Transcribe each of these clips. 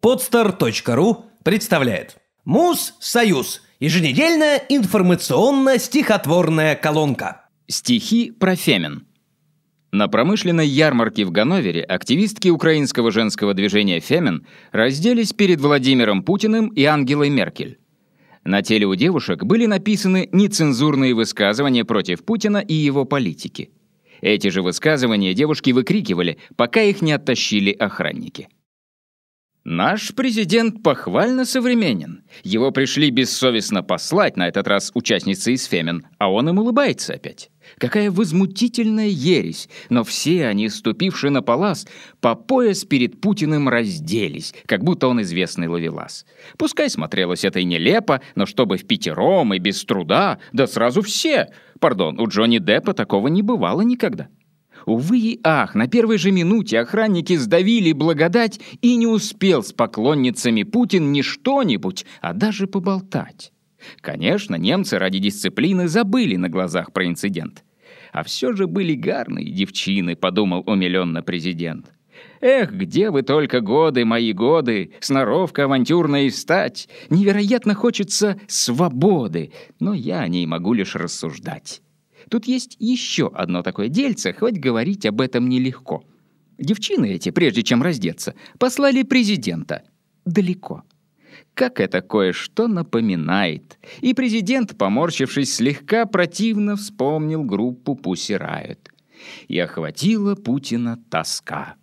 Podster.ru представляет Муз-Союз. Еженедельная информационно-стихотворная колонка. Стихи про Фемин. На промышленной ярмарке в Ганновере активистки украинского женского движения «Фемин» разделись перед Владимиром Путиным и Ангелой Меркель. На теле у девушек были написаны нецензурные высказывания против Путина и его политики. Эти же высказывания девушки выкрикивали, пока их не оттащили охранники. Наш президент похвально современен. Его пришли бессовестно послать, на этот раз участницы из Фемен, а он им улыбается опять. Какая возмутительная ересь, но все они, ступившие на палас, по пояс перед Путиным разделись, как будто он известный ловелас. Пускай смотрелось это и нелепо, но чтобы в пятером и без труда, да сразу все. Пардон, у Джонни Деппа такого не бывало никогда. Увы и ах, на первой же минуте охранники сдавили благодать, и не успел с поклонницами Путин ни что-нибудь, а даже поболтать. Конечно, немцы ради дисциплины забыли на глазах про инцидент. А все же были гарные девчины, подумал умиленно президент. Эх, где вы только годы, мои годы, сноровка авантюрная и стать. Невероятно хочется свободы, но я о ней могу лишь рассуждать. Тут есть еще одно такое дельце, хоть говорить об этом нелегко. Девчины эти, прежде чем раздеться, послали президента. Далеко. Как это кое-что напоминает. И президент, поморщившись слегка, противно вспомнил группу Пусси Райот. И охватила Путина тоска.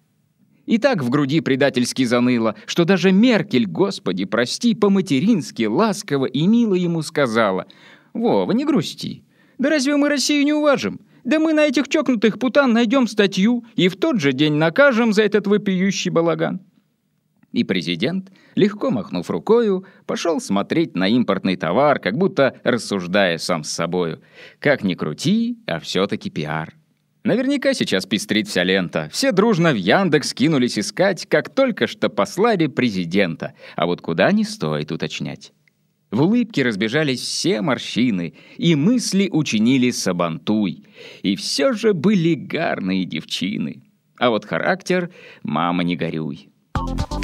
И так в груди предательски заныло, что даже Меркель, господи, прости, по-матерински, ласково и мило ему сказала, «Вова, не грусти, да разве мы Россию не уважим? Да мы на этих чокнутых путан найдем статью и в тот же день накажем за этот вопиющий балаган». И президент, легко махнув рукою, пошел смотреть на импортный товар, как будто рассуждая сам с собою. Как ни крути, а все-таки пиар. Наверняка сейчас пестрит вся лента. Все дружно в Яндекс кинулись искать, как только что послали президента. А вот куда не стоит уточнять. В улыбке разбежались все морщины, и мысли учинили сабантуй. И все же были гарные девчины. А вот характер — мама не горюй.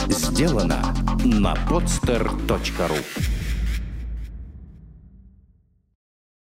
Сделано на podster.ru